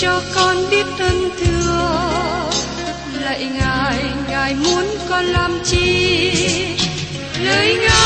cho con biết thân thương lạy ngài ngài muốn con làm chi? Lời ngài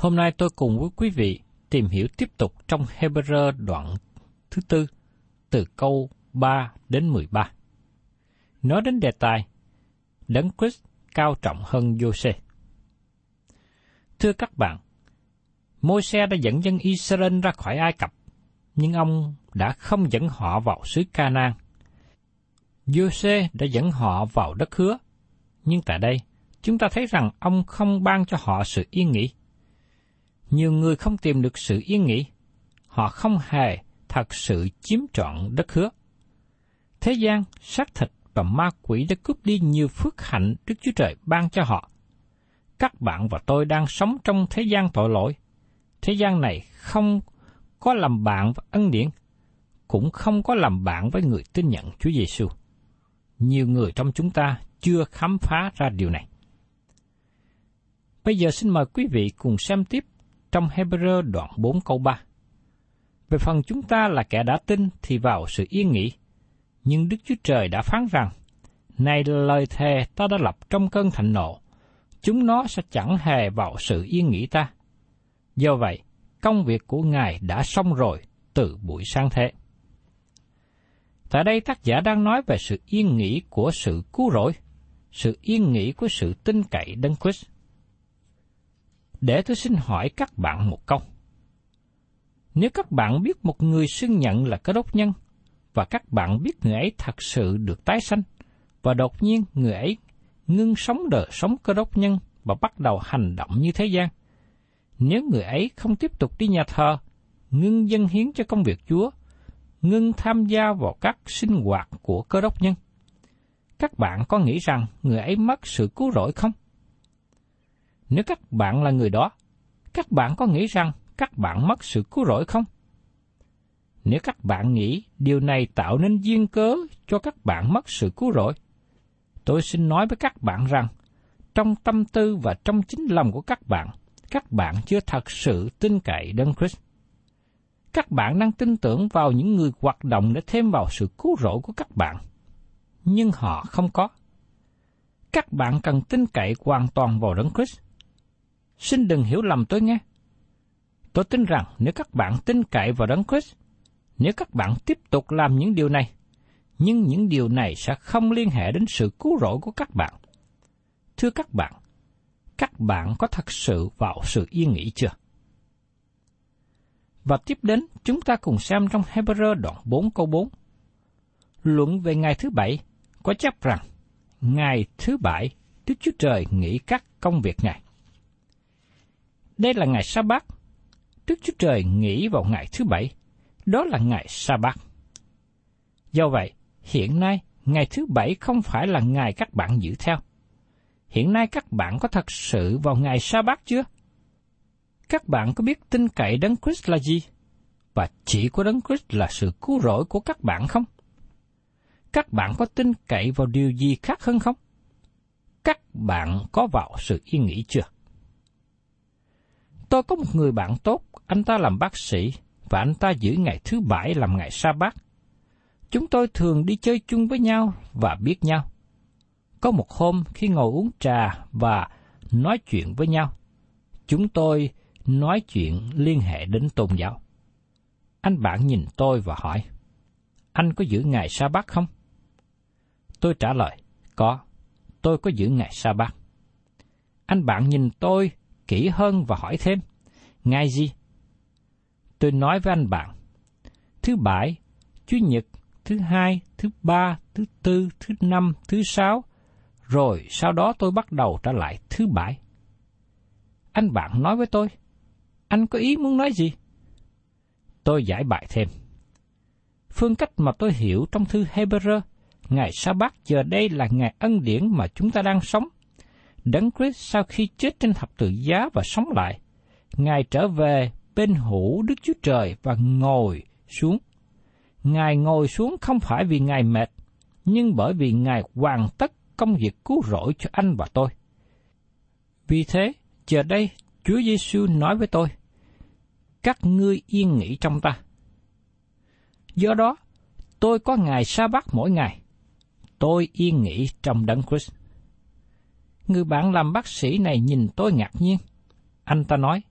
Hôm nay tôi cùng với quý vị tìm hiểu tiếp tục trong Hebrew đoạn thứ tư, từ câu 3 đến 13. Nói đến đề tài, Đấng Christ cao trọng hơn Giô-xê. Thưa các bạn, Môi-se đã dẫn dân Israel ra khỏi Ai Cập, nhưng ông đã không dẫn họ vào xứ Canaan. Jose đã dẫn họ vào đất hứa, nhưng tại đây chúng ta thấy rằng ông không ban cho họ sự yên nghỉ. Nhiều người không tìm được sự yên nghỉ, họ không hề thật sự chiếm trọn đất hứa. Thế gian, xác thịt và ma quỷ đã cướp đi nhiều phước hạnh Đức Chúa Trời ban cho họ. Các bạn và tôi đang sống trong thế gian tội lỗi. Thế gian này không có làm bạn với ân điển, cũng không có làm bạn với người tin nhận Chúa Giêsu. Nhiều người trong chúng ta chưa khám phá ra điều này. Bây giờ xin mời quý vị cùng xem tiếp trong Hebrew đoạn 4 câu 3. Về phần chúng ta là kẻ đã tin thì vào sự yên nghỉ, nhưng Đức Chúa Trời đã phán rằng, Này là lời thề ta đã lập trong cơn thạnh nộ, chúng nó sẽ chẳng hề vào sự yên nghỉ ta. Do vậy, công việc của Ngài đã xong rồi từ buổi sáng thế. Tại đây tác giả đang nói về sự yên nghỉ của sự cứu rỗi, sự yên nghỉ của sự tin cậy Đấng Christ. Để tôi xin hỏi các bạn một câu. Nếu các bạn biết một người xưng nhận là cơ đốc nhân, và các bạn biết người ấy thật sự được tái sanh, và đột nhiên người ấy ngưng sống đời sống cơ đốc nhân và bắt đầu hành động như thế gian. Nếu người ấy không tiếp tục đi nhà thờ, ngưng dân hiến cho công việc Chúa, ngưng tham gia vào các sinh hoạt của cơ đốc nhân, các bạn có nghĩ rằng người ấy mất sự cứu rỗi không? Nếu các bạn là người đó, các bạn có nghĩ rằng các bạn mất sự cứu rỗi không? Nếu các bạn nghĩ điều này tạo nên duyên cớ cho các bạn mất sự cứu rỗi, tôi xin nói với các bạn rằng, trong tâm tư và trong chính lòng của các bạn, các bạn chưa thật sự tin cậy Đấng Christ. Các bạn đang tin tưởng vào những người hoạt động để thêm vào sự cứu rỗi của các bạn, nhưng họ không có. Các bạn cần tin cậy hoàn toàn vào Đấng Christ. Xin đừng hiểu lầm tôi nghe. Tôi tin rằng nếu các bạn tin cậy vào Đấng Christ, nếu các bạn tiếp tục làm những điều này, nhưng những điều này sẽ không liên hệ đến sự cứu rỗi của các bạn. Thưa các bạn, các bạn có thật sự vào sự yên nghỉ chưa? Và tiếp đến, chúng ta cùng xem trong Hebrew đoạn 4 câu 4. Luận về ngày thứ bảy có chấp rằng, ngày thứ bảy Đức Chúa Trời nghỉ các công việc Ngài. Đây là ngày sa bát Đức Chúa Trời nghỉ vào ngày thứ bảy, đó là ngày sa bát Do vậy, hiện nay, ngày thứ bảy không phải là ngày các bạn giữ theo. Hiện nay các bạn có thật sự vào ngày sa bát chưa? Các bạn có biết tin cậy Đấng Christ là gì? Và chỉ có Đấng Christ là sự cứu rỗi của các bạn không? Các bạn có tin cậy vào điều gì khác hơn không? Các bạn có vào sự yên nghỉ chưa? Tôi có một người bạn tốt, anh ta làm bác sĩ, và anh ta giữ ngày thứ bảy làm ngày sa bát. Chúng tôi thường đi chơi chung với nhau và biết nhau. Có một hôm khi ngồi uống trà và nói chuyện với nhau, chúng tôi nói chuyện liên hệ đến tôn giáo. Anh bạn nhìn tôi và hỏi, anh có giữ ngày sa bát không? Tôi trả lời, có, tôi có giữ ngày sa bát. Anh bạn nhìn tôi kỹ hơn và hỏi thêm, Ngài gì? Tôi nói với anh bạn, thứ bảy, chủ nhật, thứ hai, thứ ba, thứ tư, thứ năm, thứ sáu, rồi sau đó tôi bắt đầu trở lại thứ bảy. Anh bạn nói với tôi, anh có ý muốn nói gì? Tôi giải bài thêm. Phương cách mà tôi hiểu trong thư Hebrew, ngày sa bát giờ đây là ngày ân điển mà chúng ta đang sống. Đấng Christ sau khi chết trên thập tự giá và sống lại, Ngài trở về bên hữu Đức Chúa Trời và ngồi xuống. Ngài ngồi xuống không phải vì Ngài mệt, nhưng bởi vì Ngài hoàn tất công việc cứu rỗi cho anh và tôi. Vì thế, giờ đây Chúa Giêsu nói với tôi, các ngươi yên nghỉ trong ta. Do đó, tôi có ngày sa bát mỗi ngày. Tôi yên nghỉ trong đấng Christ. Người bạn làm bác sĩ này nhìn tôi ngạc nhiên. Anh ta nói,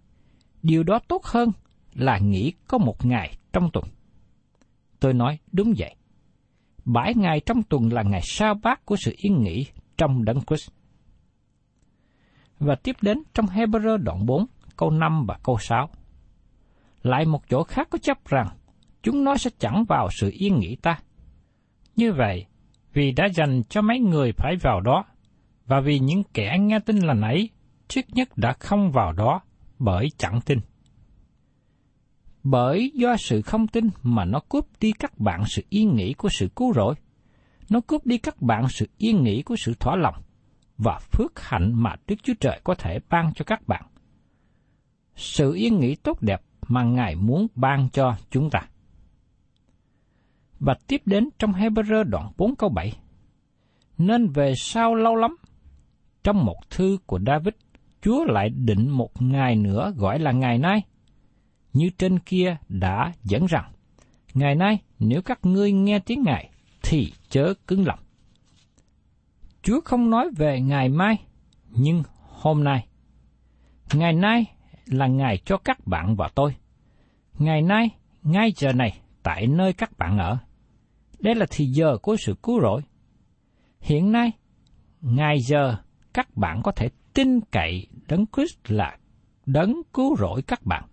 điều đó tốt hơn là nghỉ có một ngày trong tuần. Tôi nói, đúng vậy. Bảy ngày trong tuần là ngày sa bát của sự yên nghỉ trong đấng Christ. Và tiếp đến trong Hebrew đoạn 4, câu 5 và câu 6. Lại một chỗ khác có chấp rằng, chúng nó sẽ chẳng vào sự yên nghỉ ta. Như vậy, vì đã dành cho mấy người phải vào đó, và vì những kẻ nghe tin là ấy, trước nhất đã không vào đó bởi chẳng tin. Bởi do sự không tin mà nó cướp đi các bạn sự yên nghỉ của sự cứu rỗi. Nó cướp đi các bạn sự yên nghỉ của sự thỏa lòng và phước hạnh mà Đức Chúa Trời có thể ban cho các bạn. Sự yên nghỉ tốt đẹp mà Ngài muốn ban cho chúng ta. Và tiếp đến trong Hebrew đoạn 4 câu 7. Nên về sau lâu lắm, trong một thư của David, Chúa lại định một ngày nữa gọi là ngày nay. Như trên kia đã dẫn rằng, ngày nay nếu các ngươi nghe tiếng Ngài thì chớ cứng lòng. Chúa không nói về ngày mai, nhưng hôm nay. Ngày nay là ngày cho các bạn và tôi. Ngày nay, ngay giờ này, tại nơi các bạn ở. Đây là thì giờ của sự cứu rỗi. Hiện nay, ngày giờ các bạn có thể tin cậy Đấng Christ là đấng cứu rỗi các bạn.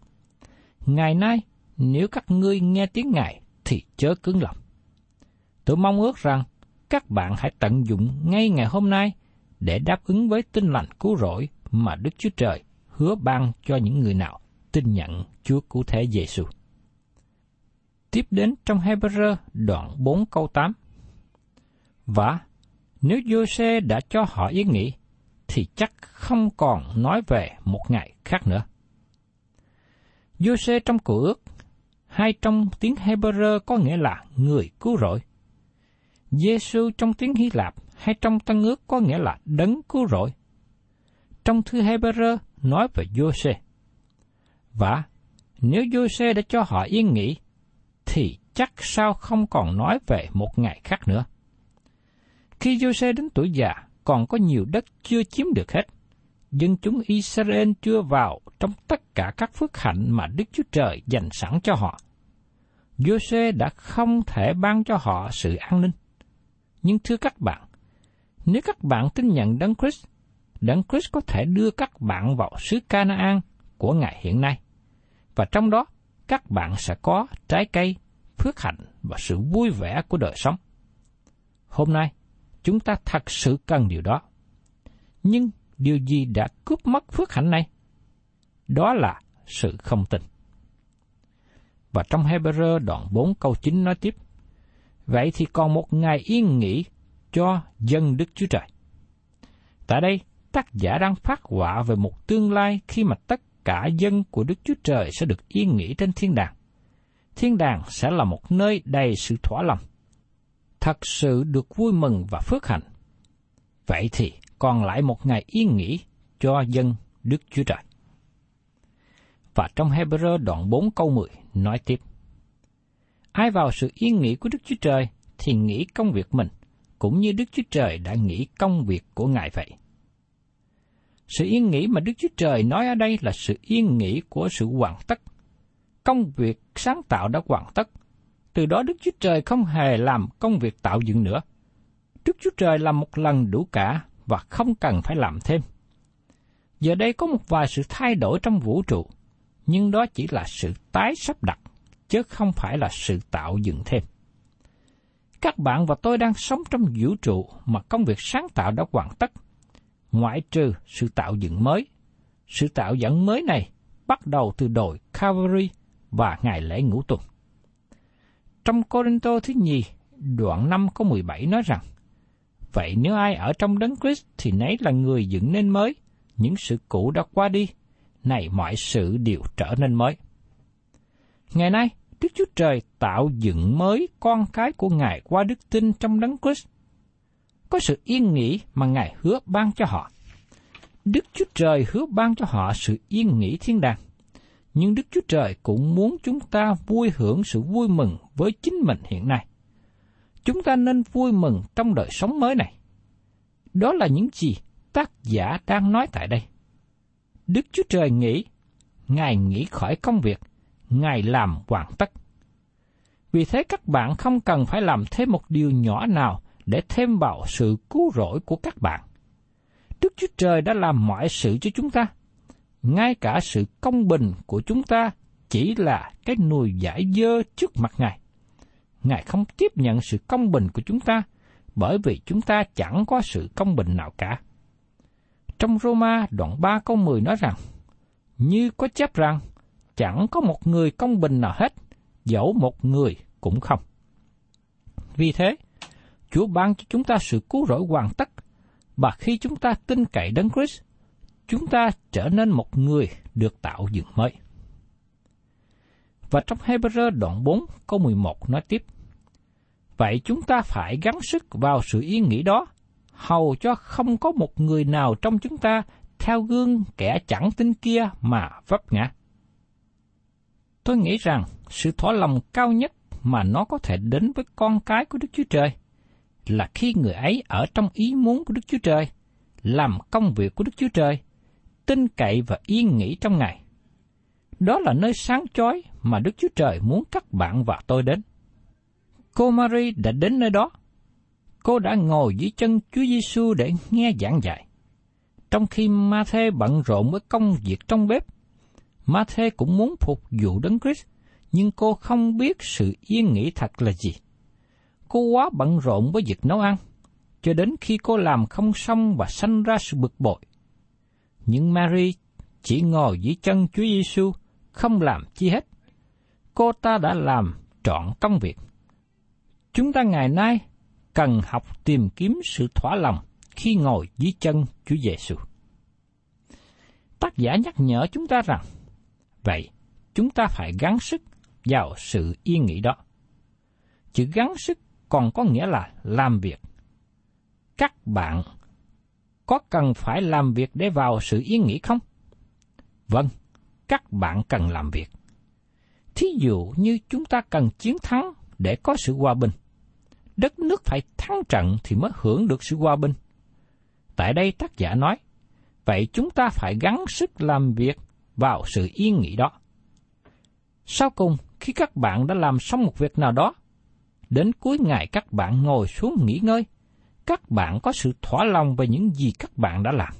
Ngày nay, nếu các ngươi nghe tiếng Ngài thì chớ cứng lòng. Tôi mong ước rằng các bạn hãy tận dụng ngay ngày hôm nay để đáp ứng với tin lành cứu rỗi mà Đức Chúa Trời hứa ban cho những người nào tin nhận Chúa cứu thế Giêsu. Tiếp đến trong Hebrew đoạn 4 câu 8. Và nếu giô đã cho họ yên nghỉ, thì chắc không còn nói về một ngày khác nữa. giô trong cựu ước, hay trong tiếng Hebrew có nghĩa là người cứu rỗi. Giêsu trong tiếng Hy Lạp hay trong Tân ước có nghĩa là đấng cứu rỗi. Trong thư Hebrew nói về Giô-xê. Và nếu Giô-xê đã cho họ yên nghỉ, thì chắc sao không còn nói về một ngày khác nữa. Khi Giô-xê đến tuổi già, còn có nhiều đất chưa chiếm được hết. Dân chúng Israel chưa vào trong tất cả các phước hạnh mà Đức Chúa Trời dành sẵn cho họ. Giô-xê đã không thể ban cho họ sự an ninh. Nhưng thưa các bạn, nếu các bạn tin nhận Đấng Christ, Đấng Christ có thể đưa các bạn vào xứ Canaan của Ngài hiện nay. Và trong đó, các bạn sẽ có trái cây, phước hạnh và sự vui vẻ của đời sống. Hôm nay, chúng ta thật sự cần điều đó. Nhưng điều gì đã cướp mất phước hạnh này? Đó là sự không tin. Và trong Hebrew đoạn 4 câu 9 nói tiếp, Vậy thì còn một ngày yên nghỉ cho dân Đức Chúa Trời. Tại đây, tác giả đang phát họa về một tương lai khi mà tất cả dân của Đức Chúa Trời sẽ được yên nghỉ trên thiên đàng. Thiên đàng sẽ là một nơi đầy sự thỏa lòng, thật sự được vui mừng và phước hạnh. Vậy thì còn lại một ngày yên nghỉ cho dân Đức Chúa Trời. Và trong Hebrew đoạn 4 câu 10 nói tiếp. Ai vào sự yên nghỉ của Đức Chúa Trời thì nghĩ công việc mình, cũng như Đức Chúa Trời đã nghĩ công việc của Ngài vậy. Sự yên nghỉ mà Đức Chúa Trời nói ở đây là sự yên nghỉ của sự hoàn tất. Công việc sáng tạo đã hoàn tất. Từ đó Đức Chúa Trời không hề làm công việc tạo dựng nữa. Đức Chúa Trời làm một lần đủ cả và không cần phải làm thêm. Giờ đây có một vài sự thay đổi trong vũ trụ, nhưng đó chỉ là sự tái sắp đặt, chứ không phải là sự tạo dựng thêm. Các bạn và tôi đang sống trong vũ trụ mà công việc sáng tạo đã hoàn tất – ngoại trừ sự tạo dựng mới. Sự tạo dẫn mới này bắt đầu từ đội Calvary và ngày lễ ngũ tuần. Trong Corinto thứ nhì, đoạn 5 có 17 nói rằng, Vậy nếu ai ở trong đấng Christ thì nấy là người dựng nên mới, những sự cũ đã qua đi, này mọi sự đều trở nên mới. Ngày nay, Đức Chúa Trời tạo dựng mới con cái của Ngài qua đức tin trong đấng Christ có sự yên nghỉ mà Ngài hứa ban cho họ. Đức Chúa Trời hứa ban cho họ sự yên nghỉ thiên đàng. Nhưng Đức Chúa Trời cũng muốn chúng ta vui hưởng sự vui mừng với chính mình hiện nay. Chúng ta nên vui mừng trong đời sống mới này. Đó là những gì tác giả đang nói tại đây. Đức Chúa Trời nghĩ, Ngài nghĩ khỏi công việc, Ngài làm hoàn tất. Vì thế các bạn không cần phải làm thêm một điều nhỏ nào để thêm vào sự cứu rỗi của các bạn. Đức Chúa Trời đã làm mọi sự cho chúng ta. Ngay cả sự công bình của chúng ta chỉ là cái nùi giải dơ trước mặt Ngài. Ngài không tiếp nhận sự công bình của chúng ta bởi vì chúng ta chẳng có sự công bình nào cả. Trong Roma đoạn 3 câu 10 nói rằng, như có chép rằng, chẳng có một người công bình nào hết, dẫu một người cũng không. Vì thế, Chúa ban cho chúng ta sự cứu rỗi hoàn tất, và khi chúng ta tin cậy Đấng Christ, chúng ta trở nên một người được tạo dựng mới. Và trong Hebrew đoạn 4 câu 11 nói tiếp, Vậy chúng ta phải gắng sức vào sự yên nghỉ đó, hầu cho không có một người nào trong chúng ta theo gương kẻ chẳng tin kia mà vấp ngã. Tôi nghĩ rằng sự thỏa lòng cao nhất mà nó có thể đến với con cái của Đức Chúa Trời – là khi người ấy ở trong ý muốn của Đức Chúa Trời, làm công việc của Đức Chúa Trời, tin cậy và yên nghỉ trong Ngài. Đó là nơi sáng chói mà Đức Chúa Trời muốn các bạn và tôi đến. Cô Mary đã đến nơi đó. Cô đã ngồi dưới chân Chúa Giêsu để nghe giảng dạy. Trong khi Ma-thê bận rộn với công việc trong bếp, Ma-thê cũng muốn phục vụ Đấng Christ, nhưng cô không biết sự yên nghỉ thật là gì cô quá bận rộn với việc nấu ăn, cho đến khi cô làm không xong và sanh ra sự bực bội. Nhưng Mary chỉ ngồi dưới chân Chúa Giêsu, không làm chi hết. Cô ta đã làm trọn công việc. Chúng ta ngày nay cần học tìm kiếm sự thỏa lòng khi ngồi dưới chân Chúa Giêsu. Tác giả nhắc nhở chúng ta rằng, vậy chúng ta phải gắng sức vào sự yên nghỉ đó. Chữ gắng sức còn có nghĩa là làm việc. Các bạn có cần phải làm việc để vào sự yên nghỉ không? Vâng, các bạn cần làm việc. Thí dụ như chúng ta cần chiến thắng để có sự hòa bình. Đất nước phải thắng trận thì mới hưởng được sự hòa bình. Tại đây tác giả nói, vậy chúng ta phải gắng sức làm việc vào sự yên nghỉ đó. Sau cùng, khi các bạn đã làm xong một việc nào đó, Đến cuối ngày các bạn ngồi xuống nghỉ ngơi, các bạn có sự thỏa lòng về những gì các bạn đã làm.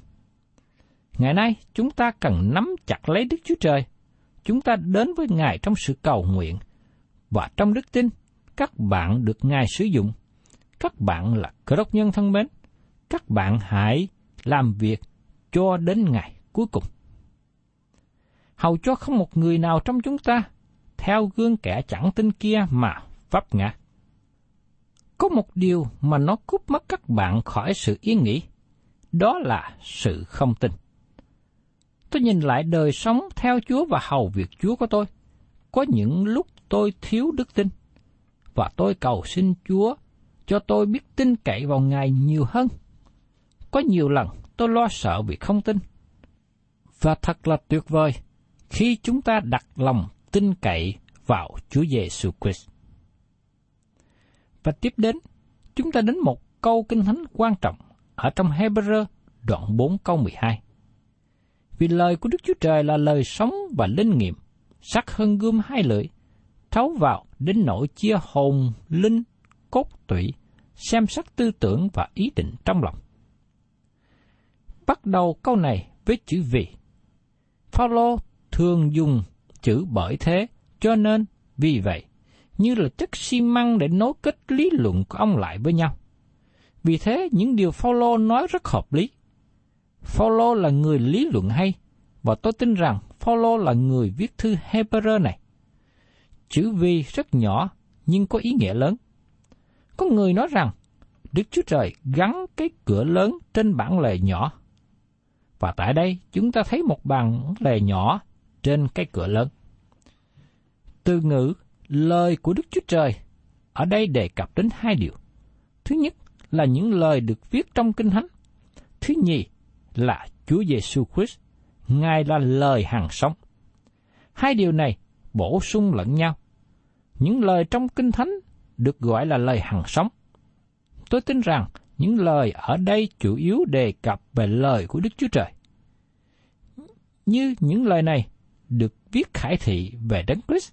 Ngày nay, chúng ta cần nắm chặt lấy Đức Chúa Trời. Chúng ta đến với Ngài trong sự cầu nguyện. Và trong đức tin, các bạn được Ngài sử dụng. Các bạn là cơ đốc nhân thân mến. Các bạn hãy làm việc cho đến ngày cuối cùng. Hầu cho không một người nào trong chúng ta theo gương kẻ chẳng tin kia mà vấp ngã. Có một điều mà nó cướp mất các bạn khỏi sự yên nghỉ, đó là sự không tin. Tôi nhìn lại đời sống theo Chúa và hầu việc Chúa của tôi. Có những lúc tôi thiếu đức tin, và tôi cầu xin Chúa cho tôi biết tin cậy vào Ngài nhiều hơn. Có nhiều lần tôi lo sợ vì không tin. Và thật là tuyệt vời khi chúng ta đặt lòng tin cậy vào Chúa Giêsu Christ. Và tiếp đến, chúng ta đến một câu kinh thánh quan trọng ở trong Hebrew đoạn 4 câu 12. Vì lời của Đức Chúa Trời là lời sống và linh nghiệm, sắc hơn gươm hai lưỡi, thấu vào đến nỗi chia hồn, linh, cốt tủy, xem xét tư tưởng và ý định trong lòng. Bắt đầu câu này với chữ vì. Phaolô thường dùng chữ bởi thế, cho nên vì vậy, như là chất xi măng để nối kết lý luận của ông lại với nhau. Vì thế, những điều Phaolô nói rất hợp lý. Phaolô là người lý luận hay, và tôi tin rằng Phaolô là người viết thư Hebrew này. Chữ vi rất nhỏ nhưng có ý nghĩa lớn. Có người nói rằng Đức Chúa Trời gắn cái cửa lớn trên bản lề nhỏ. Và tại đây chúng ta thấy một bản lề nhỏ trên cái cửa lớn. Từ ngữ lời của Đức Chúa Trời ở đây đề cập đến hai điều. Thứ nhất là những lời được viết trong Kinh Thánh. Thứ nhì là Chúa Giêsu Christ, Ngài là lời hàng sống. Hai điều này bổ sung lẫn nhau. Những lời trong Kinh Thánh được gọi là lời hằng sống. Tôi tin rằng những lời ở đây chủ yếu đề cập về lời của Đức Chúa Trời. Như những lời này được viết khải thị về Đấng Christ,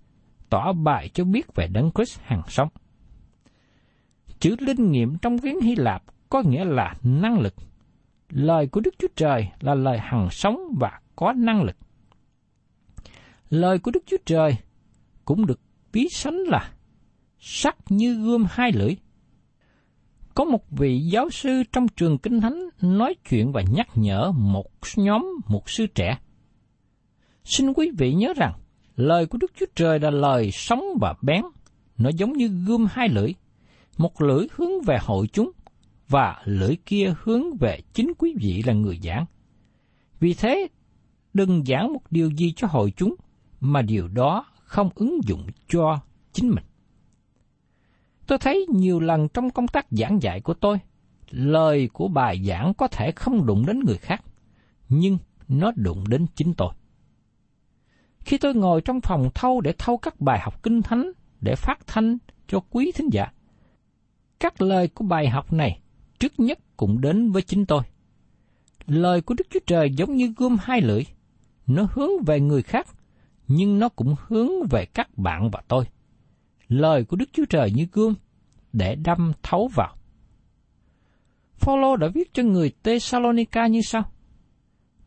tỏ bài cho biết về Đấng Christ hàng sống. Chữ linh nghiệm trong tiếng Hy Lạp có nghĩa là năng lực. Lời của Đức Chúa Trời là lời hằng sống và có năng lực. Lời của Đức Chúa Trời cũng được ví sánh là sắc như gươm hai lưỡi. Có một vị giáo sư trong trường Kinh Thánh nói chuyện và nhắc nhở một nhóm một sư trẻ. Xin quý vị nhớ rằng, lời của Đức Chúa Trời là lời sống và bén, nó giống như gươm hai lưỡi, một lưỡi hướng về hội chúng và lưỡi kia hướng về chính quý vị là người giảng. Vì thế, đừng giảng một điều gì cho hội chúng mà điều đó không ứng dụng cho chính mình. Tôi thấy nhiều lần trong công tác giảng dạy của tôi, lời của bài giảng có thể không đụng đến người khác, nhưng nó đụng đến chính tôi. Khi tôi ngồi trong phòng thâu để thâu các bài học kinh thánh để phát thanh cho quý thính giả, các lời của bài học này trước nhất cũng đến với chính tôi. Lời của Đức Chúa Trời giống như gươm hai lưỡi, nó hướng về người khác, nhưng nó cũng hướng về các bạn và tôi. Lời của Đức Chúa Trời như gươm, để đâm thấu vào. Phaolô đã viết cho người Tesalonica như sau: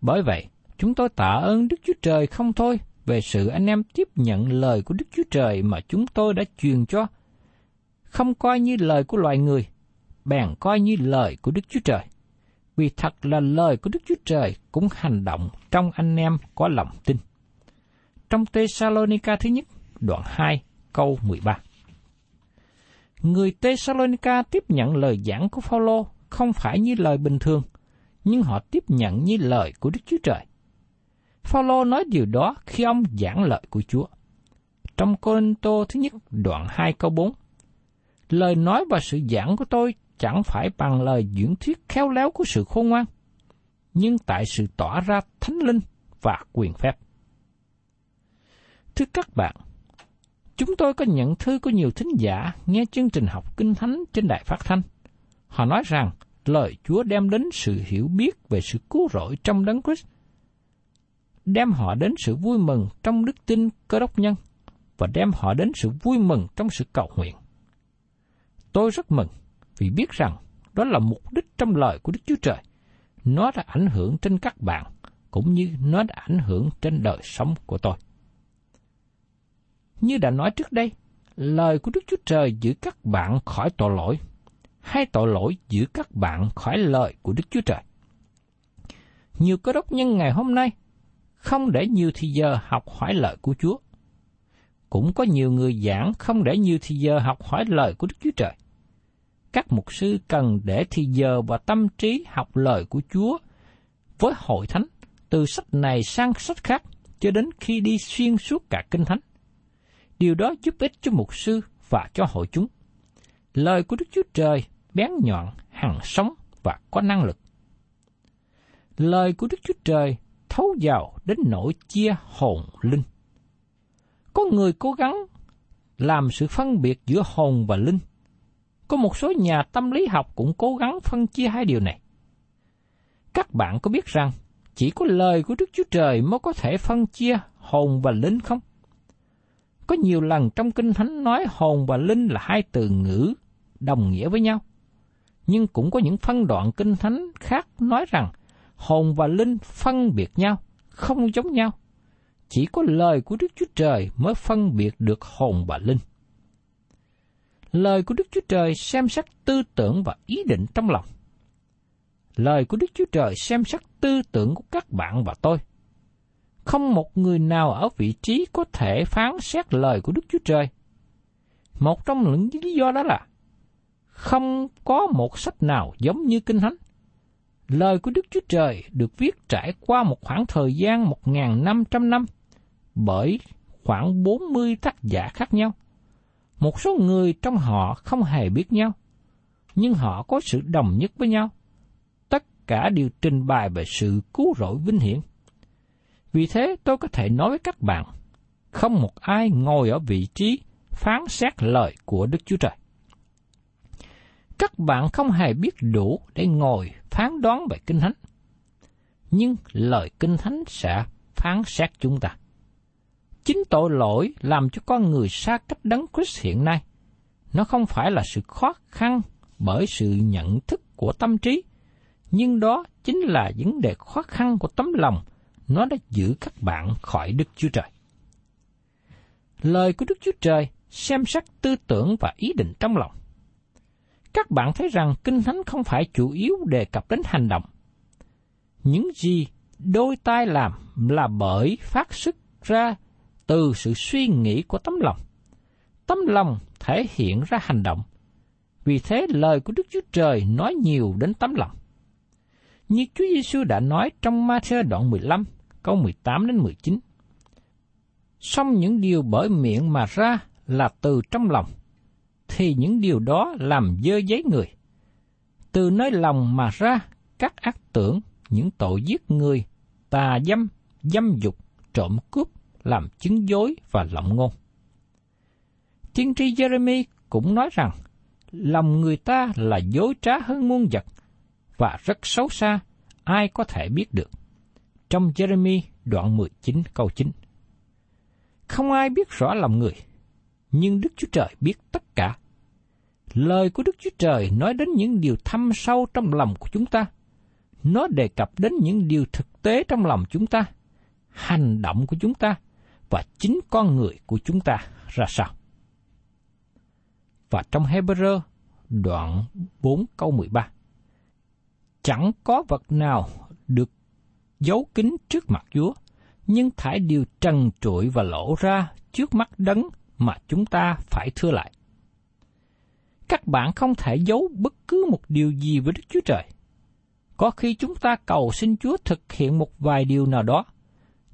Bởi vậy, chúng tôi tạ ơn Đức Chúa Trời không thôi về sự anh em tiếp nhận lời của Đức Chúa Trời mà chúng tôi đã truyền cho, không coi như lời của loài người, bèn coi như lời của Đức Chúa Trời. Vì thật là lời của Đức Chúa Trời cũng hành động trong anh em có lòng tin. Trong Tê Sa Loni Ca thứ nhất, đoạn 2, câu 13. Người Tê Sa Loni Ca tiếp nhận lời giảng của Phaolô không phải như lời bình thường, nhưng họ tiếp nhận như lời của Đức Chúa Trời. Phaolô nói điều đó khi ông giảng lời của Chúa. Trong Corinto thứ nhất đoạn 2 câu 4, lời nói và sự giảng của tôi chẳng phải bằng lời diễn thuyết khéo léo của sự khôn ngoan, nhưng tại sự tỏ ra thánh linh và quyền phép. Thưa các bạn, chúng tôi có nhận thư của nhiều thính giả nghe chương trình học kinh thánh trên đài phát thanh. Họ nói rằng lời Chúa đem đến sự hiểu biết về sự cứu rỗi trong đấng Christ đem họ đến sự vui mừng trong đức tin cơ đốc nhân và đem họ đến sự vui mừng trong sự cầu nguyện. Tôi rất mừng vì biết rằng đó là mục đích trong lời của Đức Chúa Trời. Nó đã ảnh hưởng trên các bạn, cũng như nó đã ảnh hưởng trên đời sống của tôi. Như đã nói trước đây, lời của Đức Chúa Trời giữ các bạn khỏi tội lỗi, hay tội lỗi giữ các bạn khỏi lời của Đức Chúa Trời. Nhiều cơ đốc nhân ngày hôm nay không để nhiều thì giờ học hỏi lời của Chúa. Cũng có nhiều người giảng không để nhiều thì giờ học hỏi lời của Đức Chúa Trời. Các mục sư cần để thì giờ và tâm trí học lời của Chúa với hội thánh từ sách này sang sách khác cho đến khi đi xuyên suốt cả kinh thánh. Điều đó giúp ích cho mục sư và cho hội chúng. Lời của Đức Chúa Trời bén nhọn, hằng sống và có năng lực. Lời của Đức Chúa Trời thấu vào đến nỗi chia hồn linh. Có người cố gắng làm sự phân biệt giữa hồn và linh. Có một số nhà tâm lý học cũng cố gắng phân chia hai điều này. Các bạn có biết rằng chỉ có lời của Đức Chúa Trời mới có thể phân chia hồn và linh không? Có nhiều lần trong Kinh Thánh nói hồn và linh là hai từ ngữ đồng nghĩa với nhau. Nhưng cũng có những phân đoạn Kinh Thánh khác nói rằng hồn và linh phân biệt nhau, không giống nhau. Chỉ có lời của Đức Chúa Trời mới phân biệt được hồn và linh. Lời của Đức Chúa Trời xem xét tư tưởng và ý định trong lòng. Lời của Đức Chúa Trời xem xét tư tưởng của các bạn và tôi. Không một người nào ở vị trí có thể phán xét lời của Đức Chúa Trời. Một trong những lý do đó là không có một sách nào giống như Kinh Thánh. Lời của Đức Chúa Trời được viết trải qua một khoảng thời gian 1.500 năm bởi khoảng 40 tác giả khác nhau. Một số người trong họ không hề biết nhau, nhưng họ có sự đồng nhất với nhau. Tất cả đều trình bày về sự cứu rỗi vinh hiển. Vì thế tôi có thể nói với các bạn, không một ai ngồi ở vị trí phán xét lời của Đức Chúa Trời. Các bạn không hề biết đủ để ngồi phán đoán về Kinh Thánh. Nhưng lời Kinh Thánh sẽ phán xét chúng ta. Chính tội lỗi làm cho con người xa cách đấng Christ hiện nay. Nó không phải là sự khó khăn bởi sự nhận thức của tâm trí, nhưng đó chính là vấn đề khó khăn của tấm lòng, nó đã giữ các bạn khỏi Đức Chúa Trời. Lời của Đức Chúa Trời xem xét tư tưởng và ý định trong lòng các bạn thấy rằng Kinh Thánh không phải chủ yếu đề cập đến hành động. Những gì đôi tay làm là bởi phát xuất ra từ sự suy nghĩ của tấm lòng. Tấm lòng thể hiện ra hành động. Vì thế lời của Đức Chúa Trời nói nhiều đến tấm lòng. Như Chúa Giêsu đã nói trong Matthew đoạn 15, câu 18 đến 19. Xong những điều bởi miệng mà ra là từ trong lòng, thì những điều đó làm dơ giấy người. Từ nơi lòng mà ra các ác tưởng, những tội giết người, tà dâm, dâm dục, trộm cướp, làm chứng dối và lộng ngôn. Tiên tri Jeremy cũng nói rằng, lòng người ta là dối trá hơn muôn vật và rất xấu xa, ai có thể biết được. Trong Jeremy đoạn 19 câu 9 Không ai biết rõ lòng người, nhưng Đức Chúa Trời biết tất cả. Lời của Đức Chúa Trời nói đến những điều thâm sâu trong lòng của chúng ta. Nó đề cập đến những điều thực tế trong lòng chúng ta, hành động của chúng ta và chính con người của chúng ta ra sao. Và trong Hebrew đoạn 4 câu 13 Chẳng có vật nào được giấu kín trước mặt Chúa, nhưng thải điều trần trụi và lộ ra trước mắt đấng mà chúng ta phải thưa lại. Các bạn không thể giấu bất cứ một điều gì với Đức Chúa Trời. Có khi chúng ta cầu xin Chúa thực hiện một vài điều nào đó,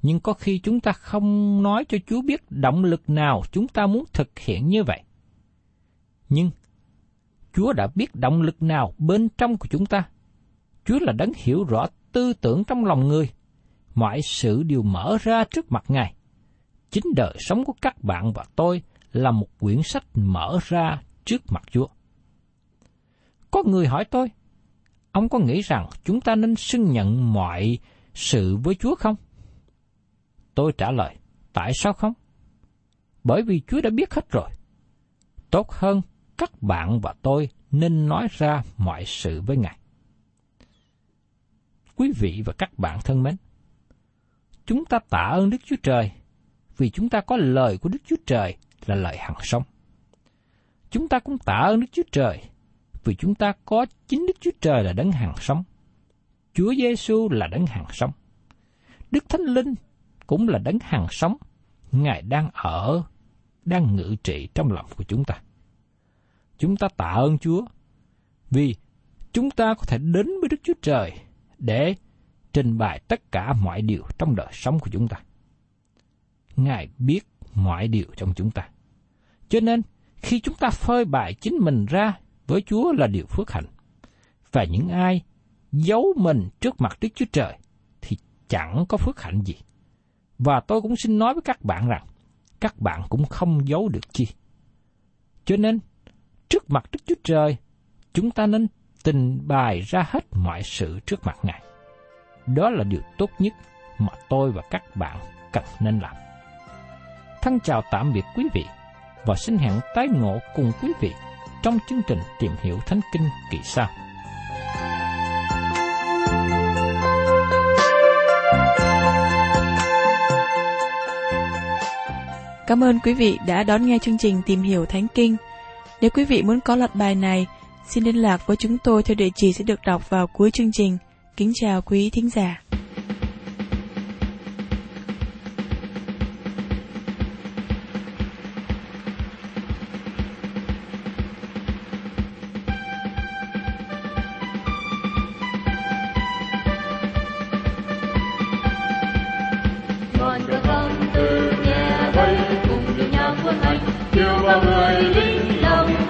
nhưng có khi chúng ta không nói cho Chúa biết động lực nào chúng ta muốn thực hiện như vậy. Nhưng Chúa đã biết động lực nào bên trong của chúng ta. Chúa là đấng hiểu rõ tư tưởng trong lòng người. Mọi sự đều mở ra trước mặt Ngài. Chính đời sống của các bạn và tôi là một quyển sách mở ra trước mặt Chúa. Có người hỏi tôi, ông có nghĩ rằng chúng ta nên xưng nhận mọi sự với Chúa không? Tôi trả lời, tại sao không? Bởi vì Chúa đã biết hết rồi. Tốt hơn các bạn và tôi nên nói ra mọi sự với Ngài. Quý vị và các bạn thân mến, chúng ta tạ ơn Đức Chúa Trời vì chúng ta có lời của Đức Chúa Trời là lời hằng sống. Chúng ta cũng tạ ơn Đức Chúa Trời vì chúng ta có chính Đức Chúa Trời là đấng hằng sống. Chúa Giêsu là đấng hằng sống. Đức Thánh Linh cũng là đấng hằng sống. Ngài đang ở, đang ngự trị trong lòng của chúng ta. Chúng ta tạ ơn Chúa vì chúng ta có thể đến với Đức Chúa Trời để trình bày tất cả mọi điều trong đời sống của chúng ta. Ngài biết mọi điều trong chúng ta. Cho nên, khi chúng ta phơi bày chính mình ra với Chúa là điều phước hạnh, và những ai giấu mình trước mặt Đức Chúa Trời thì chẳng có phước hạnh gì. Và tôi cũng xin nói với các bạn rằng, các bạn cũng không giấu được chi. Cho nên, trước mặt Đức Chúa Trời, chúng ta nên trình bày ra hết mọi sự trước mặt Ngài. Đó là điều tốt nhất mà tôi và các bạn cần nên làm. Thân chào tạm biệt quý vị và xin hẹn tái ngộ cùng quý vị trong chương trình tìm hiểu Thánh Kinh kỳ sau. Cảm ơn quý vị đã đón nghe chương trình Tìm hiểu Thánh Kinh. Nếu quý vị muốn có loạt bài này, xin liên lạc với chúng tôi theo địa chỉ sẽ được đọc vào cuối chương trình. Kính chào quý thính giả. ngọn cờ không từ nghe bay cùng điệu nhạc quân hành kêu bao người lính lòng